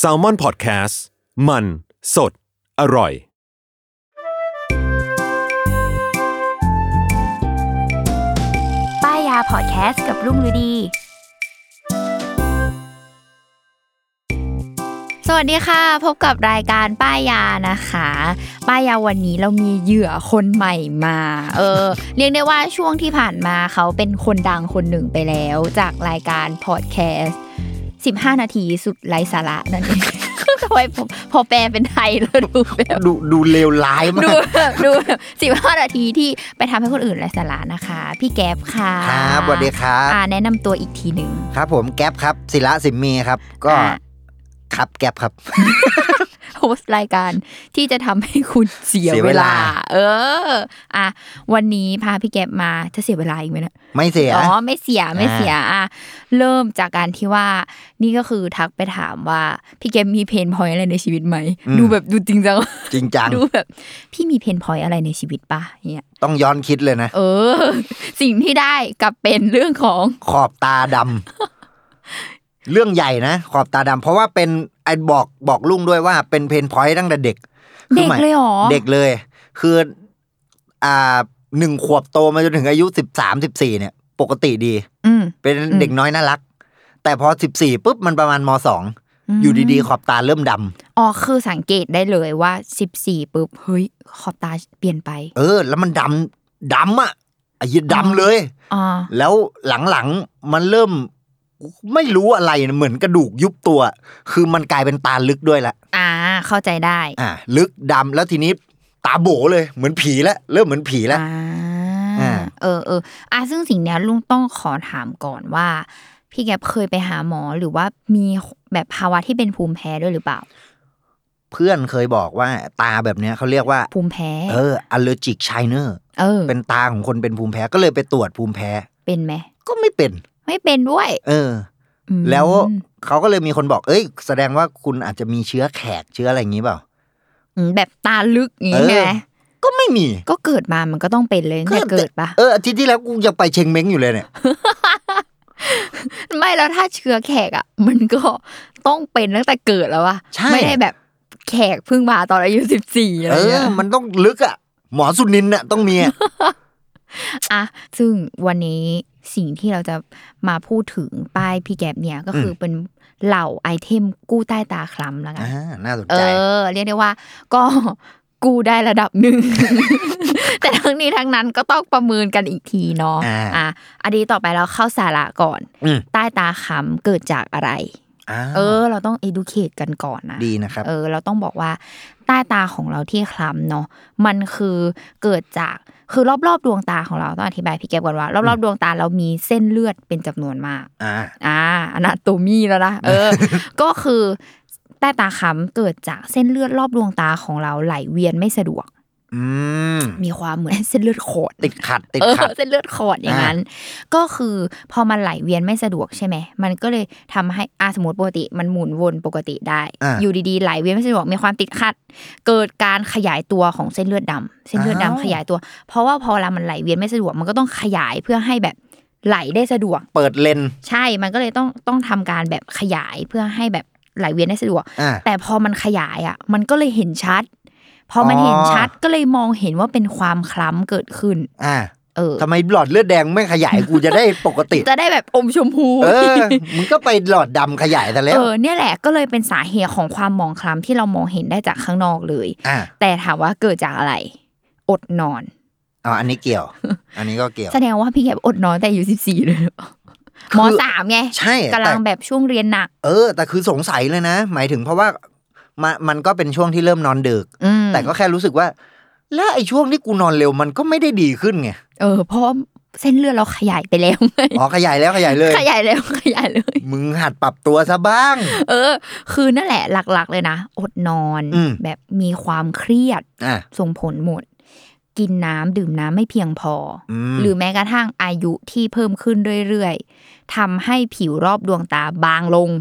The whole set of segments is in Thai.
S a l ม o n PODCAST มัน สด อร่อย ป้ายยาพอดแคสต์กับรุ่งฤดี สวัสดีค่ะ พบกับรายการป้ายยานะคะ ป้ายยาวันนี้เรามีเหยื่อคนใหม่มา เออ เรียกได้ว่าช่วงที่ผ่านมาเขาเป็นคนดังคนหนึ่งไปแล้ว จากรายการพอดแคสต์ 15 นาทีสุดไร้สาระนั่นเองทำไมพอพอแปลเป็นไทยแล้วดูแบบดูดูเลวร้ายมาดูกแบบดูแบบสิบห้านาทีที่ไปทำให้คนอื่นไร้สาระนะคะ พี่แก๊ปค่ะครับสวัสดีครับอ่าแนะนำตัวอีกทีหนึ่งครับผมแก๊ปครับศิระสิมมีครับ ก็อ่าครับแก๊ปครับโฮสต์รายการที่จะทำให้คุณเสียเสียเวเวลาลา เออ อะวันนี้พาพี่แก๊ปมาจะเสียเวลาอีกไหมเนะไม่เสียอ๋อไม่เสียไม่เสียอะเริ่มจากการที่ว่า นี่ก็คือทักไปถามว่า พี่แก๊ปมีเพนพอยอะไรในชีวิตไหมอืมดูแบบดูจริงจังจริงจังดูแบบ พี่มีเพนพอยอะไรในชีวิตปะเนี่ยต้องย้อนคิดเลยนะเออ สิ่งที่ได้กลับเป็นเรื่องของขอบตาดำเรื่องใหญ่นะขอบตาดำเพราะว่าเป็น ไอ้บอกบอกลุงด้วยว่าเป็นเพนพอยต์ตั้งแต่เด็กคือเด็กหมาเลยเหรอเด็กเลย คือ อ่าหนึ่งขวบโตมาจนถึงอายุสิบสามสิบสี่เนี่ย ปกติดี อืมเป็นเด็กน้อยน่ารัก แต่พอสิบสี่ปุ๊บมันประมาณมสองอืมอยู่ดีๆ ขอบตาเริ่มดำอ๋อคือสังเกตได้เลยว่าสิบสี่ปุ๊บเฮ้ยขอบตาเปลี่ยนไป เออ แล้วมันดำดำอะไอ้เหี้ยดำเลยอ๋อแล้วหลังๆมันเริ่ม ไม่รู้อะไรนะเหมือนกระดูกยุบตัว คือมันกลายเป็นตาลึกด้วยละอ่า เข้าใจได้ อ่า ลึกดำแล้วทีนี้ตาโบเลย เหมือนผีแล้วเริ่มเหมือนผีแล้วอ่าอ่าเออเอออะซึ่งสิ่งเนี้ยลุงต้องขอถามก่อนว่า พี่แกปเคยไปหาหมอหรือว่ามีแบบภาวะที่เป็นภูมิแพ้ด้วยหรือเปล่า เพื่อนเคยบอกว่าตาแบบเนี้ยเขาเรียกว่าภูมิแพ้เออ allergic shiner เออเป็นตาของคนเป็นภูมิแพ้ก็เลยไปตรวจภูมิแพ้เป็นไหมก็ไม่เป็น ไม่เป็นด้วย เอออืมแล้วเขาก็เลยมีคนบอก เอ้ย แสดงว่าคุณอาจจะมีเชื้อแขกเชื้ออะไรอย่างนี้เปล่าอืมแบบตาลึกอย่างเอนี้อใช่ไหมก็ไม่มี ก็เกิดมามันก็ต้องเป็นเลยตั้งแต่เกิดปะเอออาทิตย์ที่แล้วกูยังไปเชงเม้งอยู่เลยเนี่ยไม่แล้วถ้าเชื้อแขกอะ มันก็ต้องเป็นตั้งแต่เกิดแล้วอะใช่ไม่ได้แบบแขกเพิ่งมาตอนอายุสิบสี่อะไรเอเงี้อยมันต้องลึกอะ หมอสุนินน่ะต้องมีอะอะซึ่งวันนี้ สิ่งที่เราจะมาพูดถึงป้ายพี่แก๊บเนี่ยก็คือเป็นเหล่าไอเทมกู้ใต้ตาคล้ำแล้วกันอ่าน่าสนเอใจอเรียกได้ว่าก็กู้ได้ระดับหนึ่ง แต่ทั้งนี้ทั้งนั้นก็ต้องประเมินกันอีกทีเนาะอ่าอะอันนี้ต่อไปเราเข้าสาระก่อนอืมใต้ตาคล้ำเกิดจากอะไรอ้าวเออ เราต้อง educate กันก่อนนะดีนะครับเออ เราต้องบอกว่าใต้ตาของเราที่คล้ำเนาะมันคือเกิดจาก คือรอบๆดวงตาของเราต้องอธิบายพี่แก๊บก่อนว่ารอบๆดวงตาเรามีเส้นเลือดเป็นจำนวนมาก อ่าอ่าอนาโตมีแล้วนะเออ ก็คือใต้ตาค้ำเกิดจากเส้นเลือดรอบดวงตาของเราไหลเวียนไม่สะดวกอื มมีความเหมือนเส้นเลือดขอดติดขัดติดเออขัดเส้นเลือดขอดอย่างนั้น ก็คือพอมันไหลเวียนไม่สะดวกใช่ไหมมันก็เลยทำให้อาสมมติปกติมันหมุนวนปกติได้อ่าอยู่ดีๆไหลเวียนไม่สะดวกมีความติดขัด เกิดการขยายตัวของเส้นเลือดดำเส้นเลือดดำอ้าวขยายตัว เพราะว่าพอเวลามันไหลเวียนไม่สะดวกมันก็ต้องขยายเพื่อให้แบบไหลได้สะดวก เปิดเลนใช่มันก็เลยต้องต้องทำการแบบขยายเพื่อให้แบบไหลเวียนได้สะดวกอ่าแต่พอมันขยายอะ มันก็เลยเห็นชัด พอมันอ๋อเห็นชัดก็เลยมองเห็นว่าเป็นความคล้ำเกิดขึ้น อ่าเออทำไมหลอดเลือดแดงไม่ขยายกูจะได้ปกติ จะได้แบบอมชมพู เออมึงก็ไปหลอดดำขยายแต่แล้เอวอเนี่ยแหละก็เลยเป็นสาเหตุของความหมองคล้ำที่เรามองเห็นได้จากข้างนอกเลยอ่าแต่ถามว่าเกิดจากอะไร อดนอนอ๋ออันนี้เกี่ยว อันนี้ก็เกี่ยว แสดงว่าพี่แกอดนอนแต่อายู่สิบสี่เลยหรือเปล่าคือมสามไง ใช่กำลังแต่แบบช่วงเรียนหนัก เออ แต่คือสงสัยเลยนะ หมายถึงเพราะว่า มามันก็เป็นช่วงที่เริ่มนอนดึกอืมแต่ก็แค่รู้สึกว่า แล้วไอ้ช่วงที่กูนอนเร็วมันก็ไม่ได้ดีขึ้นไงเออเพราะว่าเส้นเลือดเราขยายไปแล้วไงอ๋อขยายแล้วขยายเลย ขยายแล้วขยายเลย มึงหัดปรับตัวซะบ้าง เออ คือนั่นแหละหลักๆเลยนะ อดนอนอืมแบบมีความเครียดอะส่งผลหมด กินน้ำดื่มน้ำไม่เพียงพออมหรือแม้กระทั่งอายุที่เพิ่มขึ้นเรื่อยๆทำให้ผิวรอบดวงตาบางลงา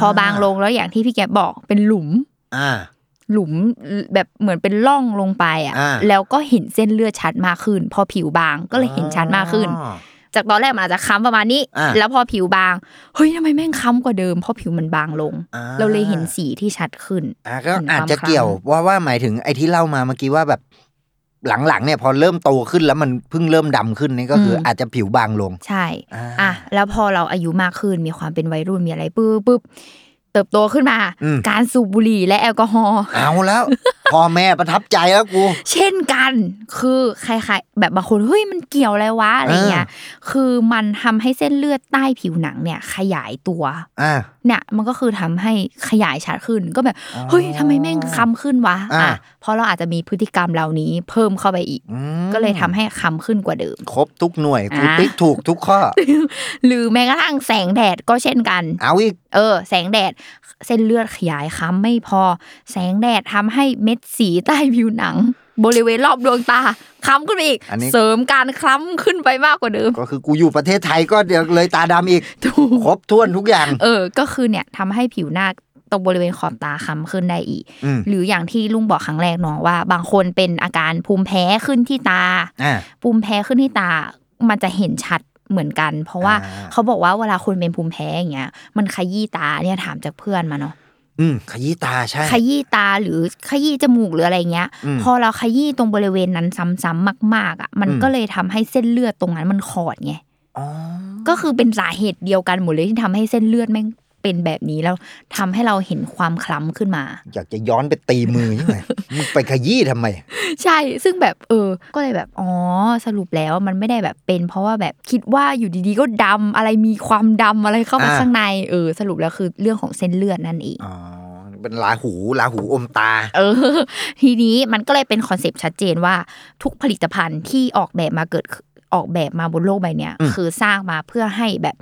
พอบางลงแล้วอย่างที่พี่แกบอกเป็นหลุม อ่า หลุมแบบเหมือนเป็นร่องลงไปอะอ่าแล้วก็เห็นเส้นเลือดชัดมากขึ้น พอผิวบางก็เลยเห็นชัดมากขึ้นอ๋อจากตอนแรกมันอาจจะค้ำประมาณนี้อ่าแล้วพอผิวบางเฮ้ยทำไมแม่งค้ำกว่าเดิมเพราะผิวมันบางลงอ่าเราเลยเห็นสีที่ชัดขึ้นอะก็เห็นอาจความจะเกี่ยวคล้ำว่าว่าหมายถึงไอ้ที่เล่ามาเมื่อกี้ว่าแบบ หลังๆเนี่ยพอเริ่มโตขึ้นแล้วมันเพิ่งเริ่มดำขึ้นนี่ก็คือออาจจะผิวบางลง ใช่อ่าอะแล้วพอเราอายุมากขึ้นมีความเป็นวัยรุ่นมีอะไรปุ๊บปุ๊บเติบโตขึ้นมาอืมการสูบบุหรี่และแอลกอฮอล์เอาแล้วพ่อแม่ประทับใจแล้วกู เช่นกันคือใครๆแบบบางคนเฮ้ยมันเกี่ยวอะไรวะอะไรเงี้ยคือมันทำให้เส้นเลือดใต้ผิวหนังเนี่ย ขยายตัวอ่า เนี่ยมันก็คือทำให้ขยายชัดขึ้นก็แบบอ๋อเฮ้ยทำไมแม่งค้ำขึ้นวะอ่าอะเพราะเราอาจจะมีพฤติกรรมเหล่านี้เพิ่มเข้าไปอีกอืมก็เลยทำให้ค้ำขึ้นกว่าเดิม ครบทุกหน่วยกูอ่าติ๊กถูกทุกข้อ หรือแม้กระทั่งแสงแดดก็เช่นกัน เอาอีกเออ แสงแดดเส้นเลือดขยายค้ำไม่พอ แสงแดดทำให้เม็ดสีใต้ผิวหนัง บริเวณรอบดวงตาค้ำขึ้นไปอีก อันนี้ เสริมการคล้ำขึ้นไปมากกว่าเดิม ก็คือกูอยู่ประเทศไทยก็เดี๋ยวเลยตาดำอีก ถูก ครบถ้วนทุกอย่าง เออ ก็คือเนี่ยทำให้ผิวหน้าตรงบริเวณขอบตาค้ำขึ้นได้อีก อืมหรืออย่างที่ลุงบอกครั้งแรกเนาะว่า บางคนเป็นอาการภูมิแพ้ขึ้นที่ตา อ่า ภูมิแพ้ขึ้นที่ตา มันจะเห็นชัดเหมือนกัน เพราะว่าอ่า เขาบอกว่าเวลาคนเป็นภูมิแพ้อย่างเงี้ย มันขยี้ตาเนี่ยถามจากเพื่อนมาเนาะ อืมขยี้ตาใช่ ขยี้ตาหรือขยี้จมูกหรืออะไรเงี้ยอืมพอเราขยี้ตรงบริเวณนั้นซ้ำๆมาก ๆอะมันอืมก็เลยทำให้เส้นเลือดตรงนั้นมันขอดไงอ๋อก็คือเป็นสาเหตุเดียวกันหมดเลยที่ทำให้เส้นเลือดแม่ง เป็นแบบนี้แล้วทำให้เราเห็นความคล้ำขึ้นมา อยากจะย้อนไปตีมือยังไงมึงไปขยี้ทำไม ใช่ซึ่งแบบเออ ก็เลยแบบอ๋อสรุปแล้วมันไม่ได้แบบเป็น เพราะว่าแบบคิดว่าอยู่ดีๆ ก็ดำอะไรมีความดำอะไรเข้ามาอ่าข้างในเออ สรุปแล้วคือเรื่องของเส้นเลือดนั่นเองอ๋อเป็นราหูราหูอมตา เออ ทีนี้มันก็เลยเป็นคอนเซปต์ชัดเจนว่าทุกผลิตภัณฑ์ที่ออกแบบมาเกิด ออกแบบมาบนโลกใบเนี้ยอืมคือสร้างมาเพื่อให้แบบ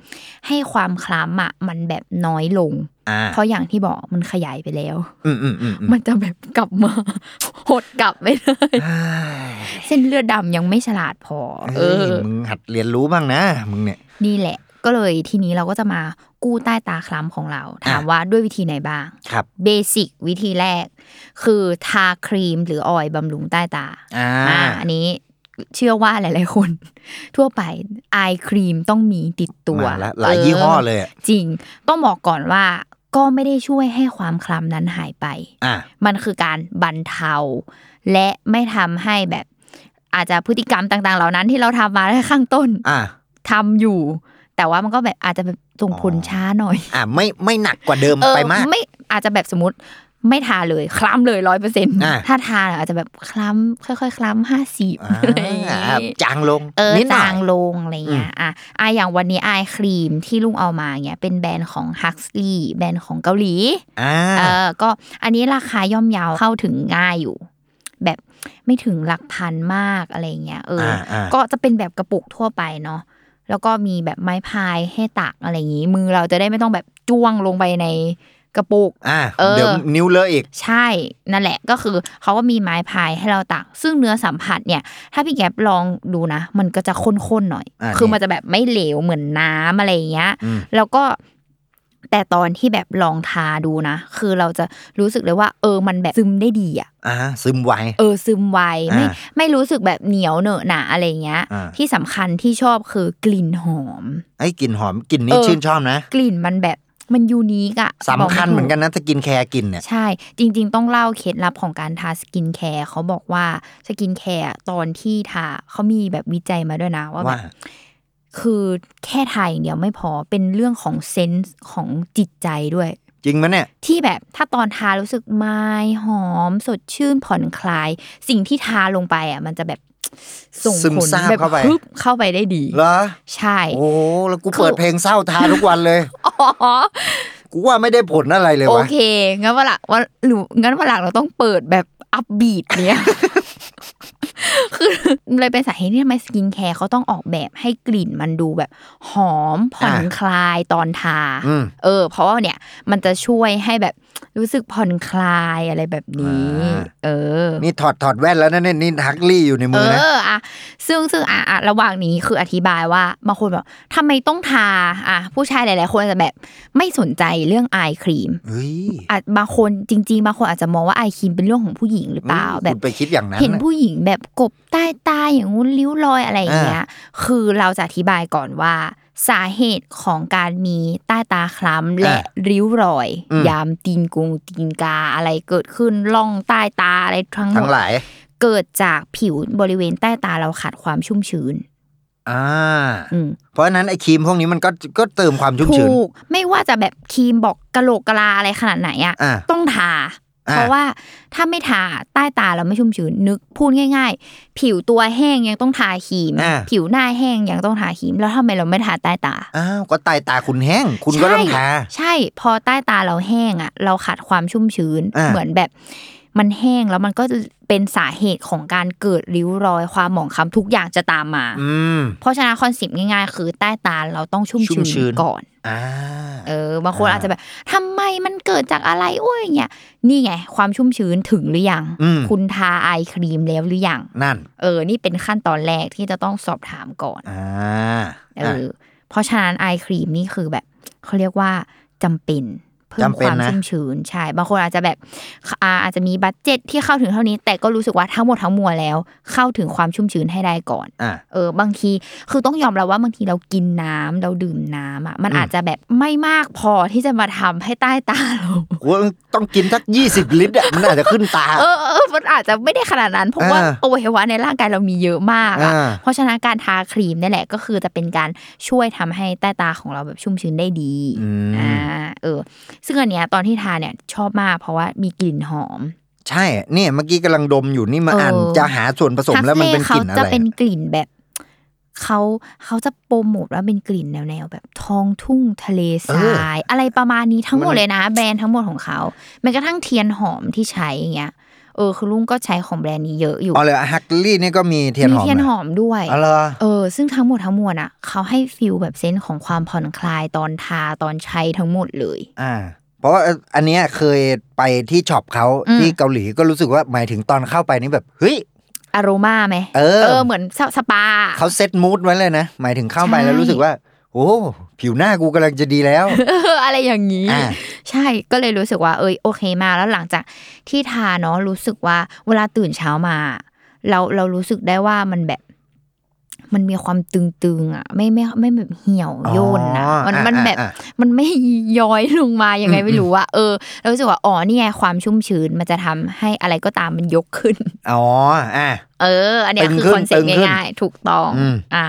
ให้ความคล้ำอะมันแบบน้อยลงอ่าเพราะอย่างที่บอกมันขยายไปแล้วอืมอืมอืมอืมมันจะแบบกลับมาหดกลับไปเลยเส้นเลือดดำยังไม่ฉลาดพอ เอเอ้ยอมึงหัดเรียนรู้บ้างนะมึงเนี่ยนี่แหละก็เลยทีนี้เราก็จะมากู้ใต้ตาคล้ำของเรา ถามว่าด้วยวิธีไหนบ้างครับเบสิกวิธีแรก คือทาครีมหรือออยล์บำรุงใต้ตาอ่าอ่าอันนี้ เชื่อว่าหลาย ๆ คน ทั่วไปไอครีมต้องมีติดตัวมาแล้วหลายยี่ห้อเลยอะจริง ต้องบอกก่อนว่าก็ไม่ได้ช่วยให้ความคล้ำนั้นหายไปอ่ามันคือการบรรเทา และไม่ทำให้แบบอาจจะพฤติกรรมต่าง ๆ เหล่านั้นที่เราทำมาข้างต้นอ่าทำอยู่ แต่ว่ามันก็แบบอาจจะแบบส่งผลอ๋อช้าหน่อย อ่าไม่ไม่หนักกว่าเดิมเออไปมากไม่อาจจะแบบสมมติ ไม่ทาเลยคล้ำเลยร้อยเปอร์เซ็นต์อ่าถ้าทาอาจจะแบบคล้ำค่อยๆคล้ำห้าสิบอ่าอะไรอย่างงี้จางลงเออนิดหน่อจายงลงอะไรเงี้ยอะอะอย่างวันนี้ไอครีมที่ลุงเอามาเงี้ยเป็นแบรนด์ของ Huxley แบรนด์ของเกาหลีอ่าเออก็อันนี้ราคาย่อมเยาวเข้าถึงง่ายอยู่ แบบไม่ถึงหลักพันมากอะไรเงี้ยเออออ่าก็จะเป็นแบบกระปุกทั่วไปเนาะแล้วก็มีแบบไม้พายให้ตักอะไรอย่างงี้มือเราจะได้ไม่ต้องแบบจ้วงลงไปใน กระปุกอ่าเออเดี๋ยวนิ้วเลอะอีก ใช่นั่นแหละก็คือเขาก็มีไม้พายให้เราตัก ซึ่งเนื้อสัมผัสเนี่ย ถ้าพี่แก๊ปลองดูนะ มันก็จะข้นๆหน่อยอ่าคือนี่มันจะแบบไม่เหลวเหมือนน้ำอะไรอย่างเงี้ยอืมแล้วก็แต่ตอนที่แบบลองทาดูนะ คือเราจะรู้สึกเลยว่า เออมันแบบซึมได้ดีอะอ่าซึมไวเออซึมไวไม่อ่าไม่รู้สึกแบบเหนียวเหนอะหนาอะไรเงี้ยอ่าที่สำคัญที่ชอบคือกลิ่นหอมไอ้กลิ่นหอมกลิ่นนี้เออชื่นชอบนะ กลิ่นมันแบบ มัน unique อะสำคัญบไถูเหมือนกันนะสกินแคร์กลิ่นเนี่ยใช่ จริง ๆ ต้องเล่าเคล็ดลับของการทาสกินแคร์เขาบอกว่าสกินแคร์ตอนที่ทาเขามีแบบวิจัยมาด้วยนะว่าแบบว่าคือแค่ทาอย่างเดียวไม่พอเป็นเรื่องของ sense ของจิตใจด้วย จริงไหมเนี่ย ที่แบบถ้าตอนทารู้สึกไม้หอม สดชื่นผ่อนคลาย สิ่งที่ทาลงไปอะ มันจะแบบ ส่งผลซึมซาบแบบเข้าไปพึบเข้าไปได้ดีเหรอใช่ โอ้แล้วกูเปิดเพลงเศร้าทาทุกวันเลยอ๋อกูว่าไม่ได้ผลอะไรเลยโอเควะงั้นวันหลังวันหนูงั้นวันหลังเราต้องเปิดแบบ upbeat เนี้ย คือเลยเป็นสาเหตุที่ทำไมสกินแคร์เขาต้องออกแบบให้กลิ่นมันดูแบบ หอมผ่อนคลายตอนทาอืมเออ เพราะว่าเนี่ย มันจะช่วยให้แบบรู้สึกผ่อนคลายอะไรแบบนี้อ่าเออ นี่ถอดถอดแว่นแล้วนะเนี่ยนี่ฮักลี่อยู่ในเอมือนะออะซึ่งซึ่งอะอะระหว่างนี้คืออธิบายว่าบางคนแบบทำไมต้องทาอะผู้ชายหลาย ๆ คนอาจจะแบบไม่สนใจเรื่องไอครีมเฮ้ยอาจบางคนจริง ๆ บางคนอาจจะมองว่าไอครีมเป็นเรื่องของผู้หญิงหรือเปล่า แบบคุณไปคิดอย่างนั้นเห็นน่ะผู้หญิงแบบกบใต้ตาอย่างงู้นริ้วรอยอะไรอย่างเงี้ย คือเราจะอธิบายก่อนว่า สาเหตุของการมีใต้ตาคล้ำและอะริ้วรอยอืมยามตีนกุงตีนกาอะไรเกิดขึ้นล่องใต้ตาอะไรทั้งหมทั้ดงหลายเกิดจากผิวบริเวณใต้ตาเราขาดความชุ่มชื้นอ่าอืมเพราะฉะนั้นไอ้ครีมพวกนี้มันก็ก็เติมความชุ่มชื้นถูกไม่ว่าจะแบบครีมบอกกะโหลกกะลาอะไรขนาดไหนอะอะต้องทาอะ เพราะว่าถ้าไม่ทาใต้ตาเราไม่ชุ่มชื้นนึกพูดง่าย ๆ ผิวตัวแห้งยังต้องทาครีมอะผิวหน้าแห้งยังต้องทาครีม แล้วทำไมเราไม่ทาใต้ตาอ้าวก็ใตายตาคุณแห้ง คุณก็ต้องทาใช่ใช่ พอใต้ตาเราแห้งอะ เราขาดความชุ่มชื้นอะเหมือนแบบมันแห้งแล้วมันก็เป็นสาเหตุของการเกิดริ้วรอยความหมองคล้ำทุกอย่างจะตามมาอืมเพราะฉะนั้นคอนเซ็ปต์ง่ายๆ คือใต้ตาเราต้องชุ่มชุ่มชื้ชื้นก่อนอ่า เออบางคนอ่าอาจจะแบบทำไมมันเกิดจากอะไรโอ้ยอย่างเงี้ยนี่ไง ความชุ่มชื้นถึงหรือยังอืมคุณทา eye cream แล้วหรือยังนั่น เออ นี่เป็นขั้นตอนแรกที่จะต้องสอบถามก่อนอ่าเออเพราะฉะนั้น eye cream นี่คือแบบเขาเรียกว่าจำเป็น เพิ่มจำความชุ่มชื้นจำเป็นนะใช่บางคนอาจจะแบบอ่าอาจจะมี budget ที่เข้าถึงเท่านี้ แต่ก็รู้สึกว่าทั้งหมดทั้งมวลแล้ว เข้าถึงความชุ่มชื้นให้ได้ก่อนอ่าเออบางทีคือต้องยอมรับว่าบางทีเรากินน้ำเราดื่มน้ำอะมันอืมอาจจะแบบไม่มากพอที่จะมาทำให้ใต้ตาเรากูว่าต้องกินสักยี่สิบลิตรอะมันอาจจะขึ้นตาเออเออมันอาจจะไม่ได้ขนาดนั้นเพราะว่าอ่าอวัยวะในร่างกายเรามีเยอะมากอะอ่าเพราะฉะนั้นการทาครีมนี่แหละก็คือจะเป็นการช่วยทำให้ใต้ตาของเราแบบชุ่มชื้นได้ดีอืมอ่าเออซึ่งอันเนี้ยตอนที่ทาเนี่ยชอบมากเพราะว่ามีกลิ่นหอม ใช่เนี่ยเมื่อกี้กำลังดมอยู่นี่มาเอออ่อ่านจะหาส่วนผสมแล้วมันเป็นกลิ่นทัอะฟไรจะเป็นกลิ่นแบบเขาเขาจะโปรโมทว่าเป็นกลิ่นแนวๆแบบท้องทุ่งทะเลทราย อะไรประมาณนี้ทั้งหมดเลยนะ แบรนด์ทั้งหมดของเขาแม้กระทั่งเทียนหอมที่ใช้อย่างเงี้ยเออคือลุงก็ใช้ของแบรนด์นี้เยอะอยู่อ๋อเลยฮักลี่นี่ก็มีเทียนหมีอมเทียนนะหอมด้วยอ๋อเหรอเออซึ่งทั้งหมดทั้งมวลอะเขาให้ feel แบบ sense ของความผ่อนคลายตอนทาตอนใช้ทั้งหมดเลย อ่า เพราะว่าอันเนี้ยเคยไปที่ shop เขาอืมที่เกาหลีก็รู้สึกว่าหมายถึงตอนเข้าไปนี่แบบเฮ้ยอโรมาไหมเออเออเหมือนสปาเขาเซตมูดไว้เลยนะ หมายถึงเข้าไปใช่แล้วรู้สึกว่า โอ้ผิวหน้ากูกำลังจะดีแล้วเอออะไรอย่างนี้อ่าใช่ก็เลยรู้สึกว่า เอยโอเคมากแล้วหลังจากที่ทาเนาะรู้สึกว่าเวลาตื่นเช้ามา เราเรารู้สึกได้ว่ามันแบบ มันมีความตึงๆอะ ไม่ไม่ไม่แบบเหี่ยวย่นนะอ๋อมันอะมันอะแบบอะมันไม่ย้อยลงมายังไงอืมไม่รู้อะเออเรารู้สึกว่าอ๋อนี่ไงความชุ่มชื้นมันจะทำให้อะไรก็ตามมันยกขึ้นอ๋ออะเออ อันเนี้ยตึงคือขึ้นคอนเซ็ปตึต์งขึ้นง่ายๆถูกต้องอืมอะ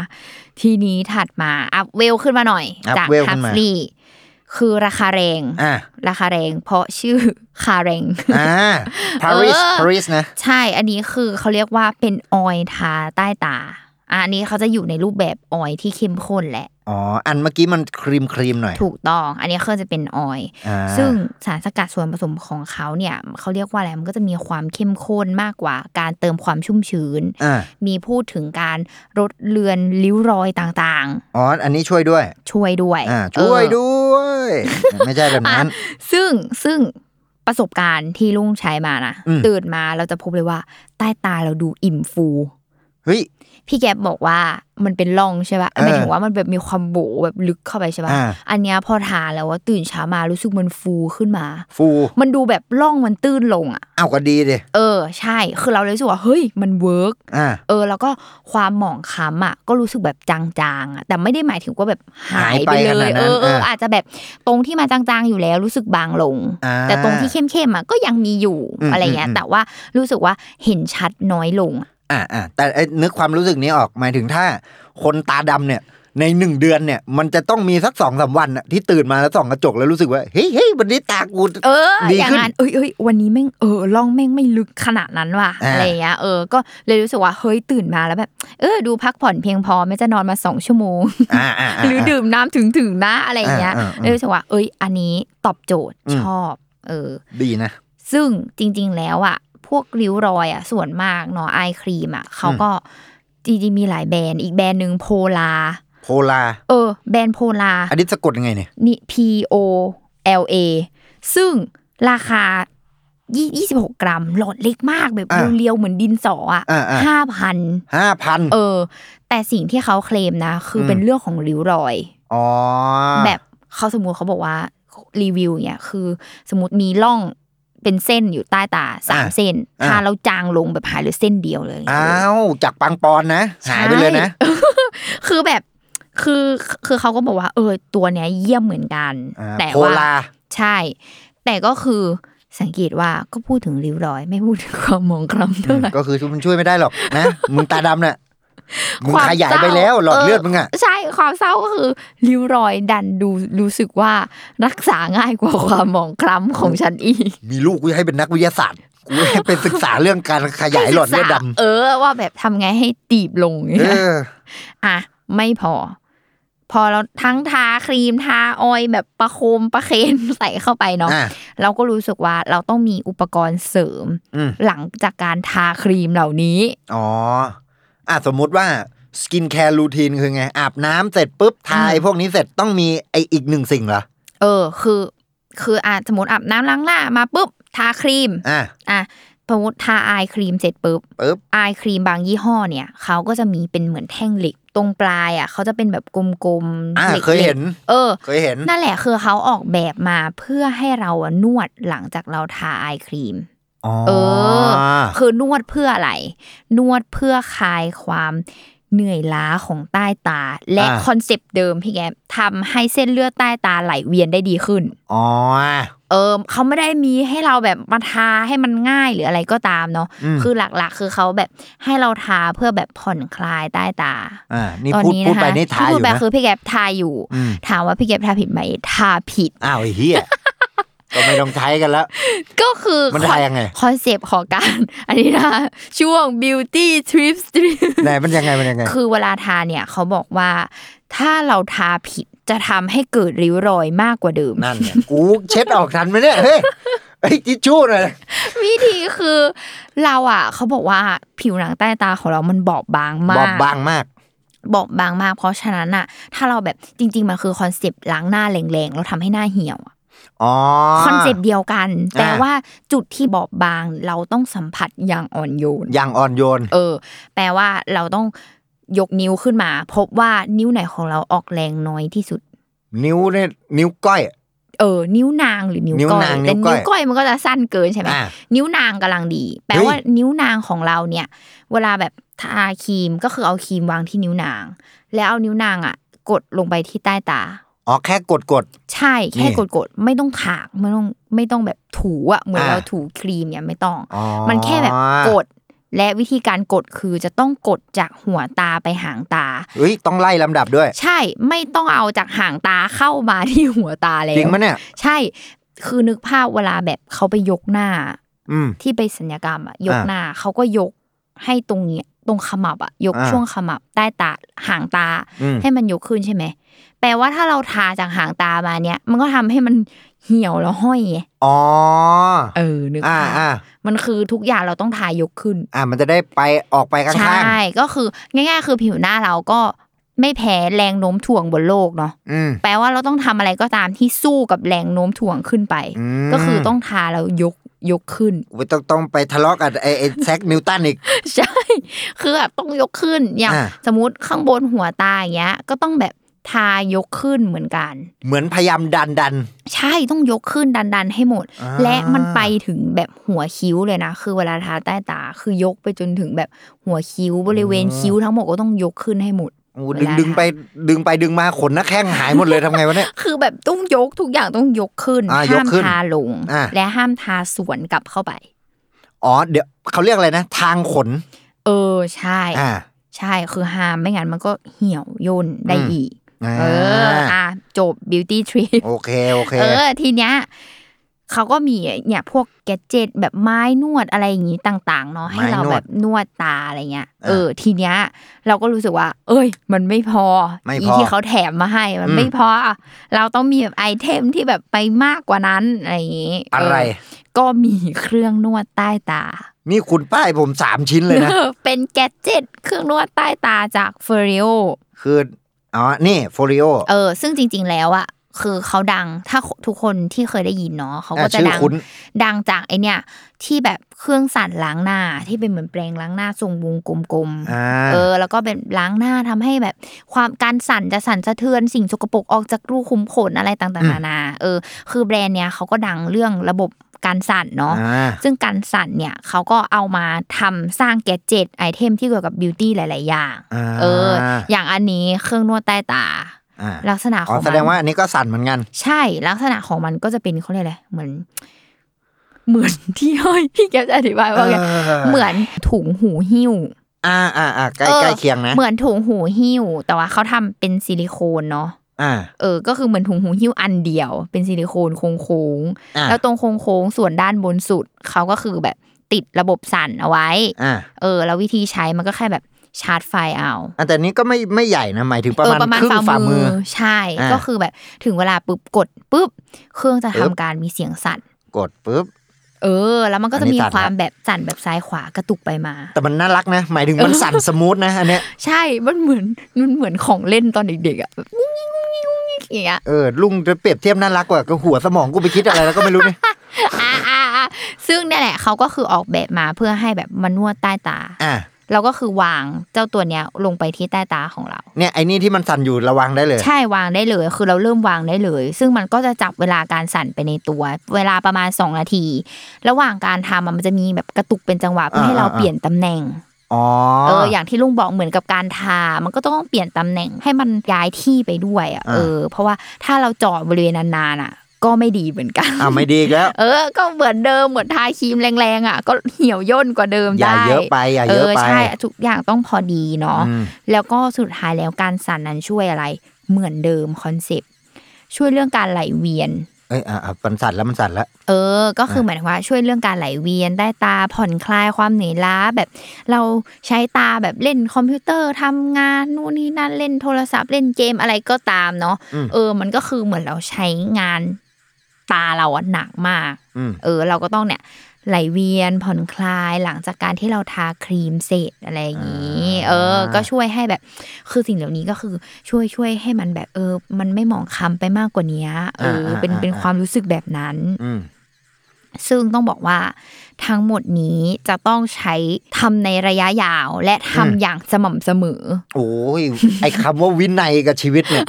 ทีนี้ถัดมาอัพเวลขึ้นมาหน่อยอัพจากเวลขึ้ฮันฟมาลี่คือราคาแรงอะราคาแรง เพราะชื่อคาแรงอ่าปารีสเออปารีสนะ ใช่ อันนี้คือเขาเรียกว่าเป็นออยล์ทาใต้ตา อะอันนี้เขาจะอยู่ในรูปแบบออยล์ที่เข้มข้นแหละอ๋อ อันเมื่อกี้มันครีมครีมหน่อย ถูกต้อง อันนี้คือจะเป็นออยล์อ่าซึ่งสารสกัดส่วนผสมของเขาเนี่ยเขาเรียกว่าอะไร มันก็จะมีความเข้มข้นมากกว่าการเติมความชุ่มชื้นอ่ามีพูดถึงการลดเลือนริ้วรอยต่างอ๋อ อันนี้ช่วยด้วยๆช่วยด้วยอ่าช่วยเออด้วย ไม่ใช่แบบนั้น ซึ่งซึ่งประสบการณ์ที่ลุงใช้มานะอืมตื่นมาเราจะพบเลยว่า ใต้ตาเราดูอิ่มฟู เฮ้ย พี่แก๊ปบอกว่ามันเป็นร่องใช่ป่ะเออหมายถึงว่ามันแบบมีความโบแบบลึกเข้าไปใช่ป่ะอ่าอันเนี้ยพอทาแล้วแบบว่าตื่นเช้ามารู้สึกมันฟูขึ้นมา ฟู มันดูแบบร่องมันตื้นลงอะเอาก็ดีดิเออ ใช่ คือเราเลยรู้สึกว่าเฮ้ยมัน work อ่าเออ แล้วก็ความหมองคล้ำอะก็รู้สึกแบบจางๆอะแต่ไม่ได้หมายถึงว่าแบบหายไปหายไปเลยขนาดนั้นเออเอออะอาจจะแบบตรงที่มาจางๆอยู่แล้วรู้สึกบางลงอ่าแต่ตรงที่เข้มๆอะก็ยังมีอยู่อืมอะไรเงี้ยอืมแต่ว่ารู้สึกว่าเห็นชัดน้อยลง อะอ่าอ่าแต่ไอ้นึกความรู้สึกนี้ออกหมายถึงถ้า คนตาดำเนี่ยในหนึ่งเดือนเนี่ย มันจะต้องมีสักสองสามวันอะที่ตื่นมาแล้วส่องกระจกแล้วรู้สึกว่าเฮ้ยเฮ้ยวันนี้ตากูเออดีอย่างขึ้นนั้นเอ้ยเอ้ยวันนี้แม่งเออล่องแม่งไม่ลึกขนาดนั้นว่ะอ่าอะไรเงี้ยเออก็เลยรู้สึกว่าเฮ้ยตื่นมาแล้วแบบเออดูพักผ่อนเพียงพอไม่จะนอนมาสองชั่วโมงอ่าอ่าาหรือดื่มน้ำถึงถึงๆนะอะไรเงี้ยอ่าอ่าอ่าเลยรู้สึกว่าเอ้ย อันนี้ตอบโจทย์อืมชอบ เออ ดีนะซึ่งจริง ๆ แล้วอะ พวกริ้วรอยอะส่วนมากเนาะไอครีมอะเขาก็จริงๆมีหลายแบรนด์อีกแบรนด์หนึ่งโพลาโพลาเออ แบรนด์โพลาอันนี้สะกดยังไงเนี่ยนี่ P O L A ซึ่งราคายี่สิบหกกรัม หลอดเล็กมากแบบอ่าเรียวๆเหมือนดินสออะอ่าอ่าห้าพันห้าพันเออ แต่สิ่งที่เขาเคลมนะ คืออมเป็นเรื่องของริ้วรอยอ๋อแบบเขาสมมุติเขาบอกว่ารีวิวเนี่ยคือ สมมติมีร่อง เป็นเส้นอยู่ใต้ตาสามเส้นทาแล้วจางลงแบบหายเหลือเส้นเดียวเลยอ้าวจากปังปอนนะหายไปเลยนะใช่คือแบบคือคือเขาก็บอกว่า เออ ตัวเนี้ยเยี่ยมเหมือนกันอ่าแต่โพว่าลาใช่ แต่ก็คือสังเกตว่าก็พูดถึงริ้วรอย ไม่พูดถึงความหมองคล้ำเท่าไหร่ก็คือมันช่วยไม่ได้หรอกนะมึงตาดำน่ะ มึงความขยายเศร้ไปแล้วหลอดเลือดมึงอะใช่ความเศร้าก็คือริ้วรอยดันดูรู้สึกว่ารักษาง่ายกว่าความหมองคล้ำของฉันอีก มีลูกกูให้เป็นนักวิทยาศาสตร์กูให้เป็นศึกษาเรื่องการขยายหลอดเลือดเออ ว่าแบบทำไงให้ตีบลงำเอออะไม่พอ พอเราทั้งทาครีมทา oil แบบประโคมประเคนใส่เข้าไปเนาะอะเราก็รู้สึกว่าเราต้องมีอุปกรณ์เสริมอืมหลังจากการทาครีมเหล่านี้ อ๋อ อะสมมุติว่า skincare routine คือไง อาบน้ำเสร็จปุ๊บทาอืมไอ้พวกนี้เสร็จต้องมีไออีกหนึ่งสิ่งเหรอ เออ คือ คืออาสมมติอาบน้ำล้างหน้ามาปุ๊บทาครีม อะอะสมมติทาอายครีมเสร็จปุ๊บปุ๊บอายครีมบางยี่ห้อเนี่ยเขาก็จะมีเป็นเหมือนแท่งเหล็กตรงปลายอะเขาจะเป็นแบบกลมๆอะหล็กๆเคยเห็น เออ เคยเห็น นั่นแหละคือเขาออกแบบมาเพื่อให้เราอะนวดหลังจากเราทาไอครีมอ๋อ เออ คือนวดเพื่ออะไร นวดเพื่อคลายความเหนื่อยล้าของใต้ตา และอ่า concept เดิมพี่แกมทำให้เส้นเลือดใต้ตาไหลเวียนได้ดีขึ้น อ๋อ เออเขาไม่ได้มีให้เราแบบมาทาให้มันง่ายหรืออะไรก็ตามเนาะอืมคือหลักๆ คือเขาแบบให้เราทาเพื่อแบบผ่อนคลายใต้ตา อ่า นี่ตอนพูดนี้พูดนะคะไปนี่ทาที่อพูดยู่ไปนะคือพี่แกมทาอยู่อืมถามว่าพี่แกมทาผิดไหม ทาผิด อ้าวไอ้เหี้ย ก็ไม่ต้องใช้กันแล้ว ก็คือมันทายังไง concept ของการ อันนี้นะช่วง beauty trip ไหนมันยังไงมันยังไง คือเวลาทาเนี่ยเขาบอกว่า ถ้าเราทาผิดจะทำให้เกิดริ้วรอยมากกว่าเดิม นั่นเนี่ยกูเช็ดออกทันไหมเนี่ยเฮ้ยไอ้ยทิชชู่หน่อยวิธีคือ เราอะเขาบอกว่าผิวหนังใต้ตาของเรามันบอบบางมากบอบบางมากบอบบางมากเพราะฉะนั้นอะ ถ้าเราแบบจริง ๆ มันคือคอนเซปต์ล้างหน้าแรงๆเราทำให้หน้าเหี่ยวอะอ๋อ concept เดียวกัน แต่อ่าว่าจุดที่บอบบางเราต้องสัมผัสอย่างอ่อนโยนอย่างอ่อนโยน เออ แปลว่าเราต้องยกนิ้วขึ้นมา พบว่านิ้วไหนของเราออกแรงน้อยที่สุด นิ้วเนี่ยนิ้วก้อยเออนิ้วนางหรือนิ้วนิ้วก้อยนางแต่นิ้วก้อยนิ้วก้อยมันก็จะสั้นเกินใช่ไหมอ่านิ้วนางกำลังดี เฮ้ยแปลว่านิ้วนางของเราเนี่ย เวลาแบบทาครีมก็คือเอาครีมวางที่นิ้วนาง แล้วเอานิ้วนางอะ กดลงไปที่ใต้ตา อ๋อแค่กดกดใช่แค่นี่กดกดๆไม่ต้องถากไม่ต้องไม่ต้องแบบถูอะเหมือนอ่าเราถูครีมเนี่ยไม่ต้องอ๋อมันแค่แบบกด และวิธีการกดคือจะต้องกดจากหัวตาไปหางตาเฮ้ยต้องไล่ลำดับด้วย ใช่ไม่ต้องเอาจากหางตาเข้ามาที่หัวตาแล้วจริงมั้ยเนี่ย ใช่คือนึกภาพเวลาแบบเขาไปยกหน้าอืมที่ไปสัญญกรรมอะยกอ่าหน้าเขาก็ยกให้ตรงเนี้ยต รงขมับอะยกอ่าช่วงขมับใต้ตาหางตาอืมให้มันยกขึ้นใช่ไหมแปลว่าถ้าเราทาจากหางตามาเนี่ย มันก็ทำให้มันเหี่ยวแล้วห้อยไงอ๋อเออนึกอ่าภาพอ่ามันคือทุกอย่างเราต้องทายกขึ้น อ่ามันจะได้ไปออกไปข้างใช่ก็คือง่ายๆ คือผิวหน้าเราก็ไม่แพ้แรงโน้มถ่วงบนโลกเนาะๆอืมแปลว่าเราต้องทำอะไรก็ตามที่สู้กับแรงโน้มถ่วงขึ้นไปอืมก็คือต้องทาแล้วยก ยกขึ้นไม่ต้องต้องไปทะเลาะกับไอ้ไอ้แซกนิวตันอีก ใช่ คือแบบต้องยกขึ้นอย่างอ่าสมมติข้างบนหัวตาอย่างเงี้ย ก็ต้องแบบทายกขึ้นเหมือนกัน เหมือนพยายามดันดัน ใช่ต้องยกขึ้นดันดันๆให้หมดอ่าและมันไปถึงแบบหัวคิ้วเลยนะ คือเวลาทาใต้ตา คือยกไปจนถึงแบบหัวคิ้วบริเวณคิ้วทั้งหมดก็ต้องยกขึ้นให้หมด โอ้เวดึงลาดึงทาไปดึงไปดึงมาขนหน้าแข้งหายหมดเลยทำไงวะเนี่ย คือแบบต้องยกทุกอย่างต้องยกขึ้นอ่ายห้ากมขึ้นทาลงอ่าและห้ามทาสวนกลับเข้าไป อ๋อ เดี๋ยวเขาเรียกอะไรนะ ทางขน เออใช่อ่าใช่คือห้ามไม่งั้นมันก็เหี่ยวย่นได้อืมอีกอ่าเอออะจบ beauty trip โอเคโอเค เออทีเนี้ย เขาก็มีเนี่ยพวกแกดเจ็ตแบบไม้นวดอะไรอย่างงี้ต่าง ๆ เนาะให้เราไม้นวดแบบนวดตาอะไรเงี้ยอะเออทีเนี้ย เราก็รู้สึกว่า เอ้ย มันไม่พอไม่พออีที่เขาแถมมาให้มันอืมไม่พอ เราต้องมีแบบ item ที่แบบไปมากกว่านั้นอะไรอย่างงี้อะไรเก็มีเครื่องนวดใต้ตา นี่คุณป้ายผมสามชิ้นเลยนะ เป็น gadget เครื่องนวดใต้ตาจาก Foreoคืออ๋อ นี่ Foreo เออ ซึ่งจริง ๆ แล้วอะ คือเขาดังถ้าทุกคนที่เคยได้ยินเนาะเขาก็จะชื่อดังคุ้นดังจากไอเนี่ย ที่แบบเครื่องสั่นล้างหน้า ที่เป็นเหมือนแปรงล้างหน้าทรงวงกลมอ่าๆเออ แล้วก็เป็นล้างหน้าทำให้แบบความการสั่นจะสั่นสะเทือนสิ่งสกปรกออกจากรูขุมขนอะไรต่างๆนานาเออ คือแบรนด์เนี้ยเขาก็ดังเรื่องระบบการสั่นเนาะอ่าซึ่งการสั่นเนี่ยเขาก็เอามาทำสร้างแกดเจิตไอเทมที่เกี่ยวกับบิวตี้หลาย ๆ อย่างอ่าเออ อย่างอันนี้เครื่องนวดใต้ตาอ่า ลักษณะขอ๋อองแสมันดงว่าอันนี้ก็สั่นเหมือนกัน ใช่ลักษณะของมันก็จะเป็นเขาเรียกอะไรเหมือน เหมือนที่ห้อยพี่แกจะอธิบายว่าไงเออเหมือนถุงหูหิ้วอ่าอ่าอ่าใกล้ออใกล้เคียงนะ เหมือนถุงหูหิ้ว แต่ว่าเขาทำเป็นซิลิโคนเนาะอ่าเออ ก็คือเหมือนถุงหูหิ้วอันเดียว เป็นซิลิโคนโค้งอะๆแล้วตรงโค้งๆส่วนด้านบนสุดเขาก็คือแบบติดระบบสั่นเอาไว้อ่าเออ แล้ววิธีใช้มันก็แค่แบบ ชาร์จไฟเอาอันแต่นี้ก็ไม่ไม่ใหญ่นะหมายถึงประมาณเออประมาณครึ่งฝ่ามือฝ่ามือใช่อ่าก็คือแบบถึงเวลาปุ๊บกดปุ๊บ เครื่องจะปึ๊ทำบการมีเสียงสั่น กดปุ๊บเออ แล้วมันก็อัจะนนี้มีสั่นความละแบบสั่นแบบซ้ายขวากระตุกไปมา แต่มันน่ารักนะ หมายถึงมันสั่น smooth นะอันเนี้ยใช่ มันเหมือนมันเหมือนของเล่นตอนเด็กๆอะแบบงุ้งงิ้งงุ้งงิ้งงุ้งงิ้งอย่างเงี้ยเออลุงจะเปรียบเทียบน่ารักกว่าก็หัวสมองกูไปคิดอะไรแล้วก็ไม่รู้นี่อ่าอ่าอ่าซึ่งเนี่ยแหละเขาก็คือออกแบบมาเพื่อให้แบบมานวดใต้ตา อ่า แล้วก็คือวางเจ้าตัวเนี้ยลงไปที่ใต้ตาของเรา เนี่ยไอ้นี่ที่มันสั่นอยู่ระวังได้เลย ใช่วางได้เลย คือเราเริ่มวางได้เลย ซึ่งมันก็จะจับเวลาการสั่นไปในตัว เวลาประมาณ2นาที ระหว่างการทำอะมันจะมีแบบกระตุกเป็นจังหวะเพื่อให้เราอ่าอ่าเปลี่ยนตำแหน่งอ๋อเอออย่างที่ลุงบอกเหมือนกับการทา มันก็ต้องเปลี่ยนตำแหน่งให้มันย้ายที่ไปด้วยอะอ่าเออ เพราะว่าถ้าเราเจาะบริเวณนานๆอะ ก็ไม่ดีเหมือนกันอ้าวไม่ดีอีกแล้ว เออ ก็เหมือนเดิมเหมือนทาครีมแรงๆอะ ก็เหี่ยวย่นกว่าเดิมอย่าได้เยอะไปอย่าเยอะไปใช่ทุกอย่างต้องพอดีเนาะอืมแล้วก็สุดท้ายแล้วการสั่นนั้นช่วยอะไร เหมือนเดิม concept ช่วยเรื่องการไหลเวียนเอ้ยอะอะมันสั่นแล้วมันสั่นแล้ว เออ ก็คือหมายถึงว่าช่วยเรื่องการไหลเวียนได้ตาผ่อนคลายความเหนื่อยล้าแบบ เราใช้ตาแบบเล่นคอมพิวเตอร์ทำงานนู่นนี่นั่นเล่นโทรศัพท์เล่นเกมอะไรก็ตามเนาะอืมเออ มันก็คือเหมือนเราใช้งาน ตาเราอะหนักมากอืมเออ เราก็ต้องเนี่ยไหลเวียนผ่อนคลายหลังจากการที่เราทาครีมเสร็จอะไรอย่างนี้ เออ ก็ช่วยให้แบบ คือสิ่งเหล่านี้ก็คือช่วยช่วยให้มันแบบ เออ มันไม่หมองคล้ำไปมากกว่านี้เอออ่าเป็นอ่าเป็นอ่าความรู้สึกแบบนั้นอืมซึ่งต้องบอกว่าทั้งหมดนี้จะต้องใช้ทำในระยะยาวและทำอืมอย่างสม่ำเสมอ โอ้ยไอ้คำว่าวินัยกับชีวิตเนี่ย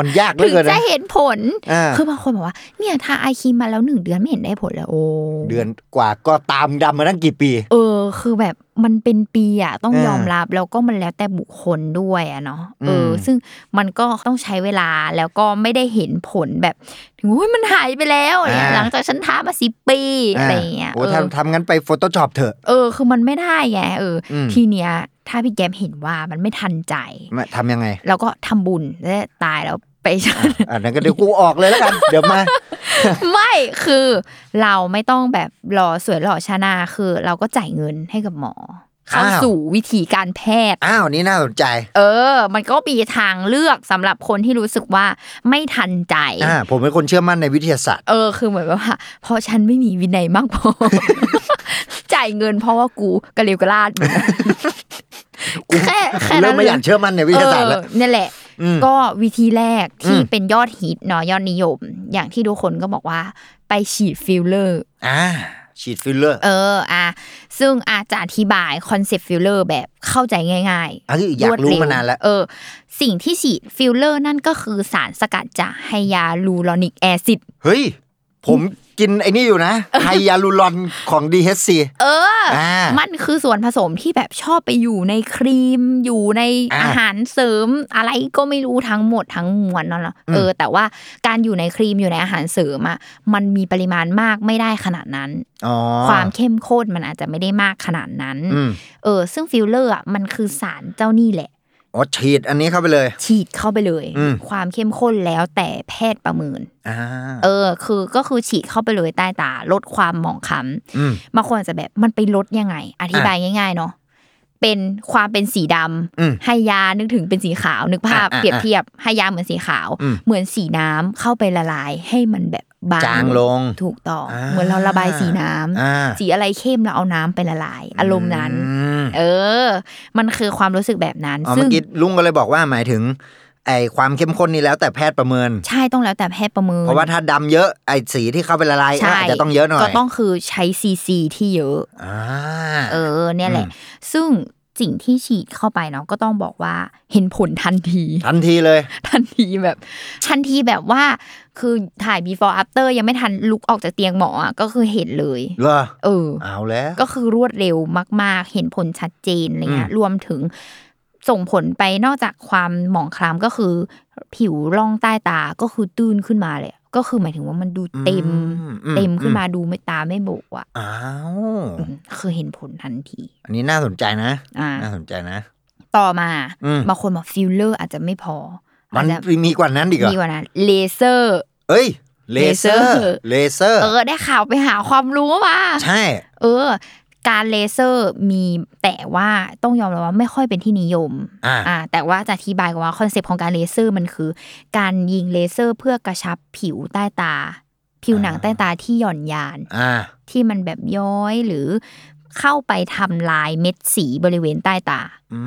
มันยากเหลืถึองเกินจะนะเห็นผลอ่าคือบางคนบอกว่า เนี่ยทาไอครีมมาแล้วหนึ่งเดือนไม่เห็นได้ผลเลยโอ้เดือนกว่าก็ตามดำมาตั้งกี่ปี เออ คือแบบมันเป็นปีอะต้องเออยอมรับแล้วก็มันแล้วแต่บุคคลด้วยอะเนาะเอออมซึ่งมันก็ต้องใช้เวลาแล้วก็ไม่ได้เห็นผลแบบถึงโอ้ยมันหายไปแล้วเนี่ยหลังจากฉันทามาสิปีอะไรอย่างเงี้ยโอ้เออทำทำงั้นไป Photoshop เถอะเออคือมันไม่ได้ไงเอออมทีเนี้ย ถ้าพี่แกมเห็นว่ามันไม่ทันใจมาทำยังไง เราก็ทำบุญและตายแล้วไปอะนั้นก็เดี๋ยวกูออกเลยแล้วกัน เดี๋ยวมา ไม่คือเราไม่ต้องแบบรอสวยหล่อชานาคือ เราก็จ่ายเงินให้กับหมอ เข้าอ้าวสู่วิธีการแพทย์ อ้าวนี่น่าสนใจ เออ มันก็มีทางเลือกสำหรับคนที่รู้สึกว่าไม่ทันใจอ่าผมเป็นคนเชื่อมั่นในวิทยาศาสตร์ เออคือเหมือนแบบว่าเพราะฉันไม่มีวินัยมากพอจ่ายเงินเพราะว่ากูกระเลวกระลาดเหมือนกันแค่แค่เริ่นั้มนไม่อยากเชื่อมั่นในวิทยาศาสตร์แล้วเออนี่แหละอืมก็วิธีแรกที่อืมเป็นยอดฮิตเนาะยอดนิยม อย่างที่ทุกคนก็บอกว่า ไปฉีดฟิลเลอร์อ่า ฉีดฟิลเลอร์ เอออะซึ่งอาจจะอธิบาย concept filler แบบเข้าใจง่ายอะคืออยากรู้วดเวมานานแล้ว เออ สิ่งที่ฉีดฟิลเลอร์นั่นก็คือสารสกัดจาก hyaluronic acid เฮ้ย ผมกินไอ้นี่อยู่นะ hyaluron ของ DHC เอออ่ามันคือส่วนผสมที่แบบชอบไปอยู่ในครีม อยู่ในอ่าอาหารเสริมอะไรก็ไม่รู้ทั้งหมดทั้งมวลนั่นแหละอืมเออ แต่ว่าการอยู่ในครีมอยู่ในอาหารเสริมอะมันมีปริมาณมากไม่ได้ขนาดนั้นอ๋อความเข้มข้นมันอาจจะไม่ได้มากขนาดนั้นอืมเออ ซึ่งฟิลเลอร์อะมันคือสารเจ้านี่แหละ อ๋อฉีดอันนี้เข้าไปเลย ฉีดเข้าไปเลยอืมความเข้มข้นแล้วแต่แพทย์ประเมินอ่าเออ คือก็คือฉีดเข้าไปเลยใต้ตา ลดความหมองคล้ำอืมบางคนอาจจะแบบมันไปลดยังไง อธิบายง่ายๆเนาะ เป็นความเป็นสีดำอืมให้ยานึกถึงเป็นสีขาว นึกภาพอะอะเปรียบเทียบให้ยาเหมือนสีขาวอืมเหมือนสีน้ำเข้าไปละลายให้มันแบบบางจางลงถูกต้องอ่าเหมือนเราระบายสีน้ำอ่าสีอะไรเข้มเราเอาน้ำไปละลาย อารมณ์นั้นอืมเออ มันคือความรู้สึกแบบนั้นอ๋อซึ่เมื่งอกี้ลุงก็เลยบอกว่าหมายถึงไอความเข้มข้นนี้แล้วแต่แพทย์ประเมิน ใช่ต้องแล้วแต่แพทย์ประเมิน เพราะว่าถ้าดำเยอะไอสีที่เข้าไปละลายใช่อาจจะต้องเยอะหน่อยก็ต้องคือใช้ซีซีที่เยอะอ่าเออ เนี่ยแหละอืมซึ่ง สิ่งที่ฉีดเข้าไปเนาะก็ต้องบอกว่าเห็นผลทันที ทันทีเลย ทันทีแบบ ทันทีแบบว่า คือถ่าย before after ยังไม่ทันลุกออกจากเตียงหมออะก็คือเห็นเลยเหรอเออเอาแล้วก็คือรวดเร็วมาก ๆ เห็นผลชัดเจนอะไรเงี้ยอืมรวมถึงส่งผลไปนอกจากความหมองคล้ำก็คือ ผิวร่องใต้ตาก็คือตื้นขึ้นมาเลยอะ ก็คือหมายถึงว่ามันดูเต็มอืเต็มขึ้นมาดูไม่ตาไม่โบ๋อะอ้าวอืมคือเห็นผลทันที อันนี้น่าสนใจนะอ่าน่าสนใจนะ ต่อมาอืมบางคนบอกฟิลเลอร์อาจจะไม่พอ มัอานจจะมีกว่านั้นอีกเหรอมีกว่านั้นเลเซอร์ เอ้ยเลเซอร์เลเซอร์ เลเซอร์ เออ ได้ข่าวไปหาความรู้มา ใช่ เออ การเลเซอร์มีแต่ว่าต้องยอมรับว่าไม่ค่อยเป็นที่นิยมอ่าแต่ว่าจะอธิบายก่อนว่า concept ของการเลเซอร์มันคือ การยิงเลเซอร์เพื่อกระชับผิวใต้ตา ผิวหนังอ่าใต้ตาที่หย่อนยานอ่าที่มันแบบย้อยหรือเข้าไปทำลายเม็ดสีบริเวณใต้ตา อื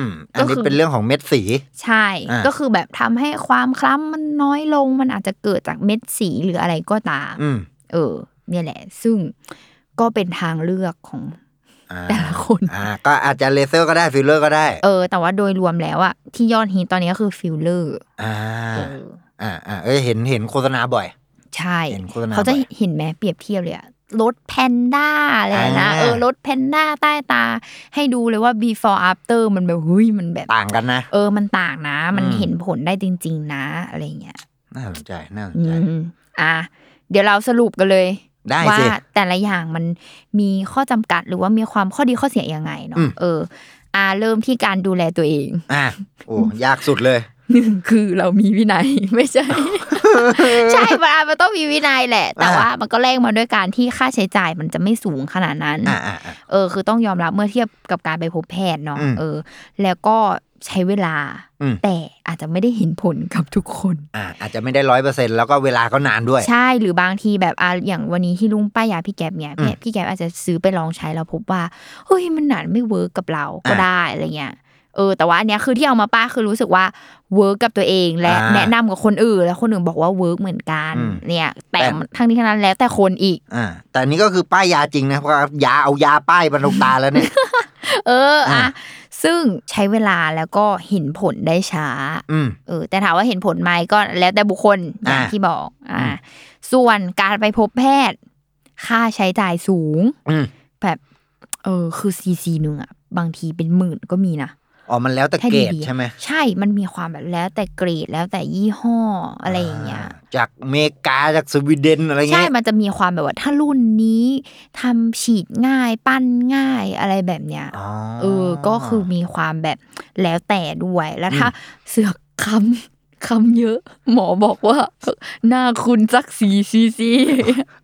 มก็อันนี้คือเป็นเรื่องของเม็ดสี ใช่อ่าก็คือแบบทำให้ความคล้ำมันน้อยลง มันอาจจะเกิดจากเม็ดสีหรืออะไรก็ตามอืมเออ เนี่ยแหละ ซึ่ง ก็เป็นทางเลือกของอ่าแต่ละคนอ่าก็อาจจะเลเซอร์ก็ได้ฟิลเลอร์ก็ได้ เออ แต่ว่าโดยรวมแล้วอะที่ยอดฮิตตอนนี้ก็คือฟิลเลอร์อ่าเอออ่าอ่าเอ้ยเห็นเห็นโฆษณาบ่อย ใช่เห็นโฆษณาเขาจะบ่อยเห็นไหมเปรียบเทียบเลยอะลดแพนด้าอะไรนะอ่าเออลดแพนด้าใต้ตา ให้ดูเลยว่า before after มันแบบเฮ้ยมันแบบต่างกันนะ เออมันต่างนะ มันอืมเห็นผลได้จริง ๆ นะ อะไรเงี้ยน่าสนใจน่าสนอืใจมอะเดี๋ยวเราสรุปกันเลย ได้ว่าสิแต่ละอย่างมันมีข้อจำกัดหรือว่ามีความข้อดีข้อเสียยังไงเนาะอืมเออ อ่าเริ่มที่การดูแลตัวเอง อ่าโอ้ยากสุดเลยหนึ่งคือเรามีวินัยไม่ใช่ ใช่มันอาจมันต้องมีวินัยแหละ แต่อ่าว่ามันก็แลกมาด้วยการที่ค่าใช้จ่ายมันจะไม่สูงขนาดนั้นอ่าอ่าอ่าเออ คือต้องยอมรับเมื่อเทียบกับการไปพบแพทย์เนาะอืมเออ แล้วก็ ใช้เวลา อืม แต่อาจจะไม่ได้เห็นผลกับทุกคน อ่าอาจจะไม่ได้ร้อยเปอร์เซ็นแล้วก็เวลาก็นานด้วย ใช่หรือบางทีแบบอะอย่างวันนี้ที่ลุงป้ายยาพี่แก๊บเนี่ยพี่อืมพี่แก๊บอาจจะซื้อไปลองใช้แล้วพบว่าเฮ้ยมันหนาไม่ work กับเราก็อะได้อะไรเงี้ยเออแต่ว่าอันเนี้ยคือที่เอามาป้าคือรู้สึกว่า work กับตัวเองและอ่าแนะนำกับคนอื่นแล้วคนอื่นบอกว่า work เหมือนกันอืมเนี่ย แต่แต่ ทั้งนี้ทั้งนั้นแล้วแต่คนอีก อ่าแต่อันนี้ก็คือป้ายยาจริงนะเพราะว่ายาเอายาป้ายบนลูกตาแล้วเนี่ย เอออะ อะ ซึ่งใช้เวลาแล้วก็เห็นผลได้ช้าอืมเออแต่ถามว่าเห็นผลไหมก็แล้วแต่บุคคลอย่างอ่าที่บอกอ่าอืมส่วนการไปพบแพทย์ ค่าใช้จ่ายสูงอืมแบบเออคือซีซีหนึ่งอะบางทีเป็นหมื่นก็มีนะ อ๋อ มันแล้วแต่ถ้าเกรดดีๆใช่ไหมใช่ มันมีความแบบแล้วแต่เกรดแล้วแต่ยี่ห้ออะไรอย่างเงี้ยอ่าจากอเมริกาจากสวีเดนอะไรใช่เงี้ยมันจะมีความแบบว่าถ้ารุ่นนี้ทำฉีดง่ายปั้นง่ายอะไรแบบเนี้ยอ๋อเออ ก็คือมีความแบบแล้วแต่ด้วย แล้วถ้าเสือกคำ คำเยอะ หมอบอกว่า หน้าคุณสักสี่ซีซี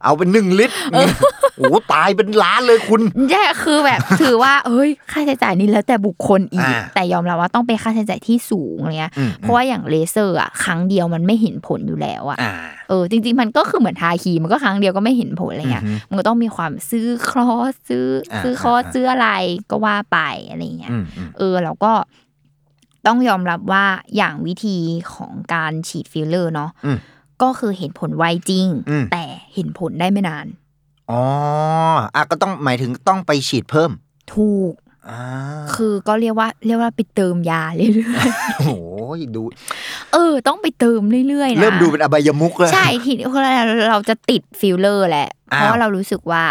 เอาเป็นหนึ่งลิตรโอ้โหตายเป็นล้านเลยคุณแย่คือแบบถือว่าเอ้ย ค่าใช้จ่ายนี้แล้วแต่บุคคลอีกอ่าแต่ยอมรับว่าต้องเป็นค่าใช้จ่ายที่สูงอะไรเงี้ยอืมเพราะว่าอย่างเลเซอร์อะครั้งเดียวมันไม่เห็นผลอยู่แล้วอะอ่าเออจริง ๆ มันก็คือเหมือนทาครีมมันก็ครั้งเดียวก็ไม่เห็นผลอะไรเงี้ยอือฮึมันก็ต้องมีความซื้อคลอสซื้ออาซื้อคอร์สอ่าซื้ออะไรก็ว่าไปอะไรเงี้ยอืมอืมเออแล้วก็ ต้องยอมรับว่าอย่างวิธีของการฉีดฟิลเลอร์เนาะอืมก็คือเห็นผลไวจริงอืมแต่เห็นผลได้ไม่นาน อ๋ออะก็ต้องหมายถึงต้องไปฉีดเพิ่ม ถูกอ่าคือก็เรียกว่าเรียกว่าไปเติมยาเรื่อยโอ้โหดูๆเออ ต้องไปเติมเรื่อยๆนะเริ่มดูเป็นอบายมุขแล้วใช่ทีนี้เราเราจะติดฟิลเลอร์แหละเพอ้าวราะว่าเรารู้สึกว่า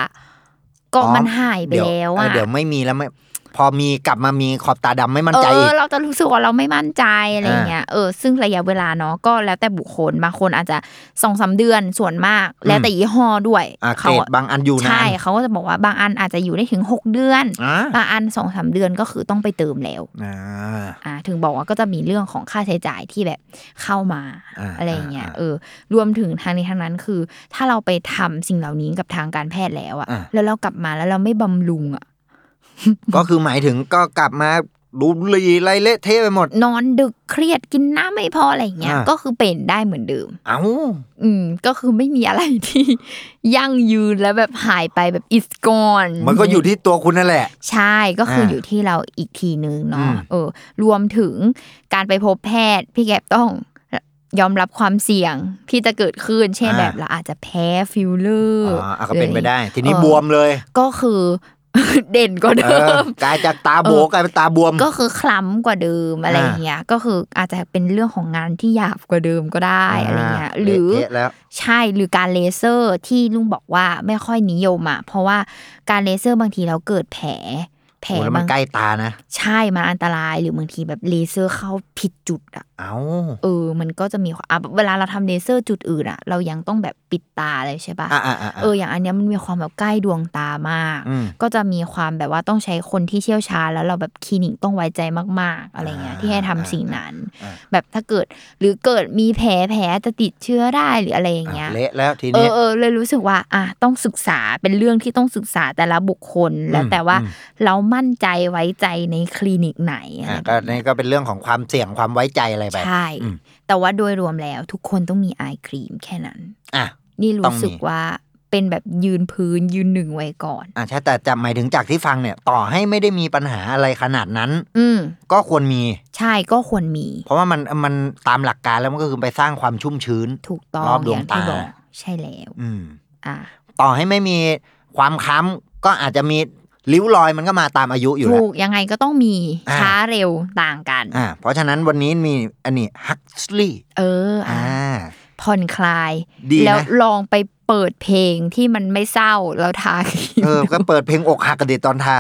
ก็อ๋อมันหายไปเดี๋ยแล้วเออะอเดี๋ยวไม่มีแล้วไม่ พอมีกลับมามีขอบตาดำไม่มั่นใจเออีอกเราจะรู้สึกว่าเราไม่มั่นใจอะไรเงี้ยเออซึ่งระยะเวลาเนาะก็แล้วแต่บุคคลบางคนอาจจะสองสามเดือนส่วนมาก แล้วแต่ยี่ห้อด้วยอะเกรเขาดบางอันอยู่นานใช่เขาก็จะบอกว่าบางอันอาจจะอยู่ได้ถึงหกเดือนอ่าบางอันสองสามเดือนก็คือต้องไปเติมแล้วอ่าอ่าถึงบอกว่าก็จะมีเรื่องของค่าใช้จ่ายที่แบบเข้ามาอ่าอะไรอย่างเงี้ยอ่าเออรวมถึงทางนี้ทางนั้นคือ ถ้าเราไปทำสิ่งเหล่านี้กับทางการแพทย์แล้วอะอ่าแล้วเรากลับมาแล้วเราไม่บำรุงอะ ก็คือหมายถึงก็กลับมาดูหลีไรเละเทะไปหมด นอนดึกเครียดกินน้ำไม่พออะไรอย่างเงี้ยอ่าก็คือเป็นได้เหมือนเดิมเอ้าอืมก็คือไม่มีอะไรที่ยั่งยืนแล้วแบบหายไปแบบ is gone มันก็อยู่ที่ตัวคุณนั่นแหละ ใช่ก็คืออ่าอยู่ที่เราอีกทีนึงอืเนาะมเออ รวมถึงการไปพบแพทย์ พี่แกบต้องยอมรับความเสี่ยงที่จะเกิดขึ้น เช่นแบบเราอาจจะแพ้ฟิลเลออ๋ร์ออะก็เป็นไปได้ ทีนี้เออบวมเลย ก็คือ เด่นกว่าเอเดิอมกลายจากตาโบ๋ลายเป็นตาบวม ก็คือคล้ำกว่าเดิมอะไรอย่างเงี้ยก็คืออาจจะเป็นเรื่องของงานที่หยาบกว่าเดิมก็ได้อะไรเงี้ยหรือเละเทะแล้วใช่หรือการเลเซอร์ที่ลุงบอกว่าไม่ค่อยนิยมอะเพราะว่าการเลเซอร์บางทีเราเกิดแผลแผลโอ้แล้วมันบางใกล้ตานะ ใช่มันอันตรายหรือบางทีแบบเลเซอร์เข้าผิดจุดอะ เอ้าเออ มันก็จะมีความอะเวลาเราทำเลเซอร์จุดอื่นอะเรายังต้องแบบปิดตาเลยใช่ปะอะอะอะเอออย่างอันเนี้ยมันมีความแบบใกล้ดวงตามากอืมก็จะมีความแบบว่าต้องใช้คนที่เชี่ยวชาญแล้วเราแบบคลินิกต้องไว้ใจมาก ๆ อะไรเงี้ยอ่าที่ให้ทำอ่าสิ่งนั้นอ่าแบบถ้าเกิดหรือเกิดมีแผลแผลจะติดเชื้อได้หรืออะไรอย่างเงี้ยอะเละแล้วทีเอนี้อเออเลยรู้สึกว่าอะต้องศึกษาเป็นเรื่องที่ต้องศึกษาแต่ละบุคคลแล้วแต่ว่าอืมเรามั่นใจไว้ใจในคลินิกไหนอะไรอะแบบก็นี้นี่ก็เป็นเรื่องของความเสี่ยงความไว้ใจอะไรไป ใช่อืมแต่ว่าโดยรวมแล้วทุกคนต้องมีไอครีมแค่นั้นอะนี่ต้อรู้งมีสึกว่าเป็นแบบยืนพื้นยืนหนึ่งไว้ก่อนอะใช่แต่จะหมายถึงจากที่ฟังเนี่ย ต่อให้ไม่ได้มีปัญหาอะไรขนาดนั้น อืมก็ควรมี ใช่ก็ควรมี เพราะว่ามันมันตามหลักการแล้วมันก็คือไปสร้างความชุ่มชื้น ถูกต้องรอบดวงอย่างที่ตาบอกใช่แล้ว อืม อะต่อให้ไม่มีความค้ำก็อาจจะมี ริ้วรอยมันก็มาตามอายุอยู่แล้ถูวกยังไงก็ต้องมีอ่าช้าเร็วต่างกันอ่าเพราะฉะนั้นวันนี้มีอันนี้ฮักสลีเอออะอ่าผ่อนคลายดีนะแล้วลองไปเปิดเพลงที่มันไม่เศร้าแล้วทาครีมเออ ก็เปิดเพลงอกหักกันดิตอนทา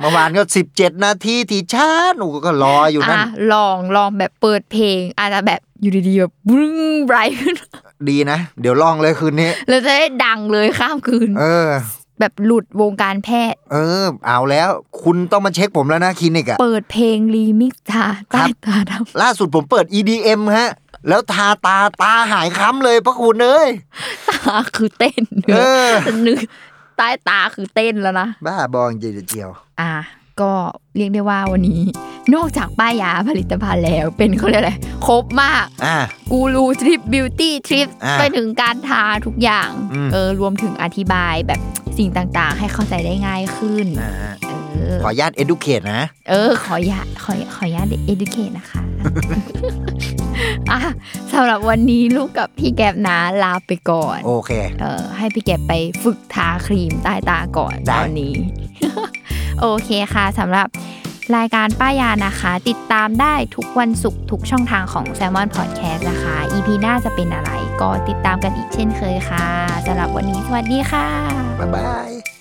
เมื่อวานก็สิบเจ็ดนาทีที่ชาหนูก็รออยู่นั่นอะลองลองแบบเปิดเพลงอาจจะแบบอยู่ดีๆแบบปึ้ง bright ขึ้นดีนะ เดี๋ยวลองเลยคืนนี้แล้วจะได้ดังเลยข้ามคืน เออ แบบหลุดวงการแพทย์ เออ เอาแล้ว คุณต้องมาเช็คผมแล้วนะคลินิกอะเปิดเพลงรีมิกซ์ทาใต้ตาดล่าสุดผมเปิด EDM ฮะ แล้วทาตาตาหายคล้ำเลยพระคุณเอ้ยำตาคือเต้นเออนึกใต้ตาคือเต้นแล้วนะบ้าบอจริงๆเจียว อะ ก็เรียกได้ว่าวันนี้ นอกจากป้ายยาผลิตภัณฑ์แล้วเป็นเขาเรียกอะไรครบมากอ่ากูรูทริปบิวตี้ทริปอ่าไปถึงการทาทุกอย่างอืมเออรวมถึงอธิบายแบบสิ่งต่างๆ ให้เข้าใจได้ง่ายขึ้นอ่าเออขออนุญาต educate นะ เออ ขออย่าขอขออนุญาต educate นะคะ อะสำหรับวันนี้ลูกกับพี่แก็บนะลาไปก่อน โอเค เออให้พี่แก็บไปฝึกทาครีมใต้ตาก่อนได้ ตอนนี้ โอเคค่ะสำหรับรายการป้ายานะคะ ติดตามได้ทุกวันศุกร์ทุกช่องทางของ Salmon Podcast นะคะ EP หน้าจะเป็นอะไร ก็ติดตามกันอีกเช่นเคยค่ะสำหรับวันนี้สวัสดีค่ะ บ๊ายบาย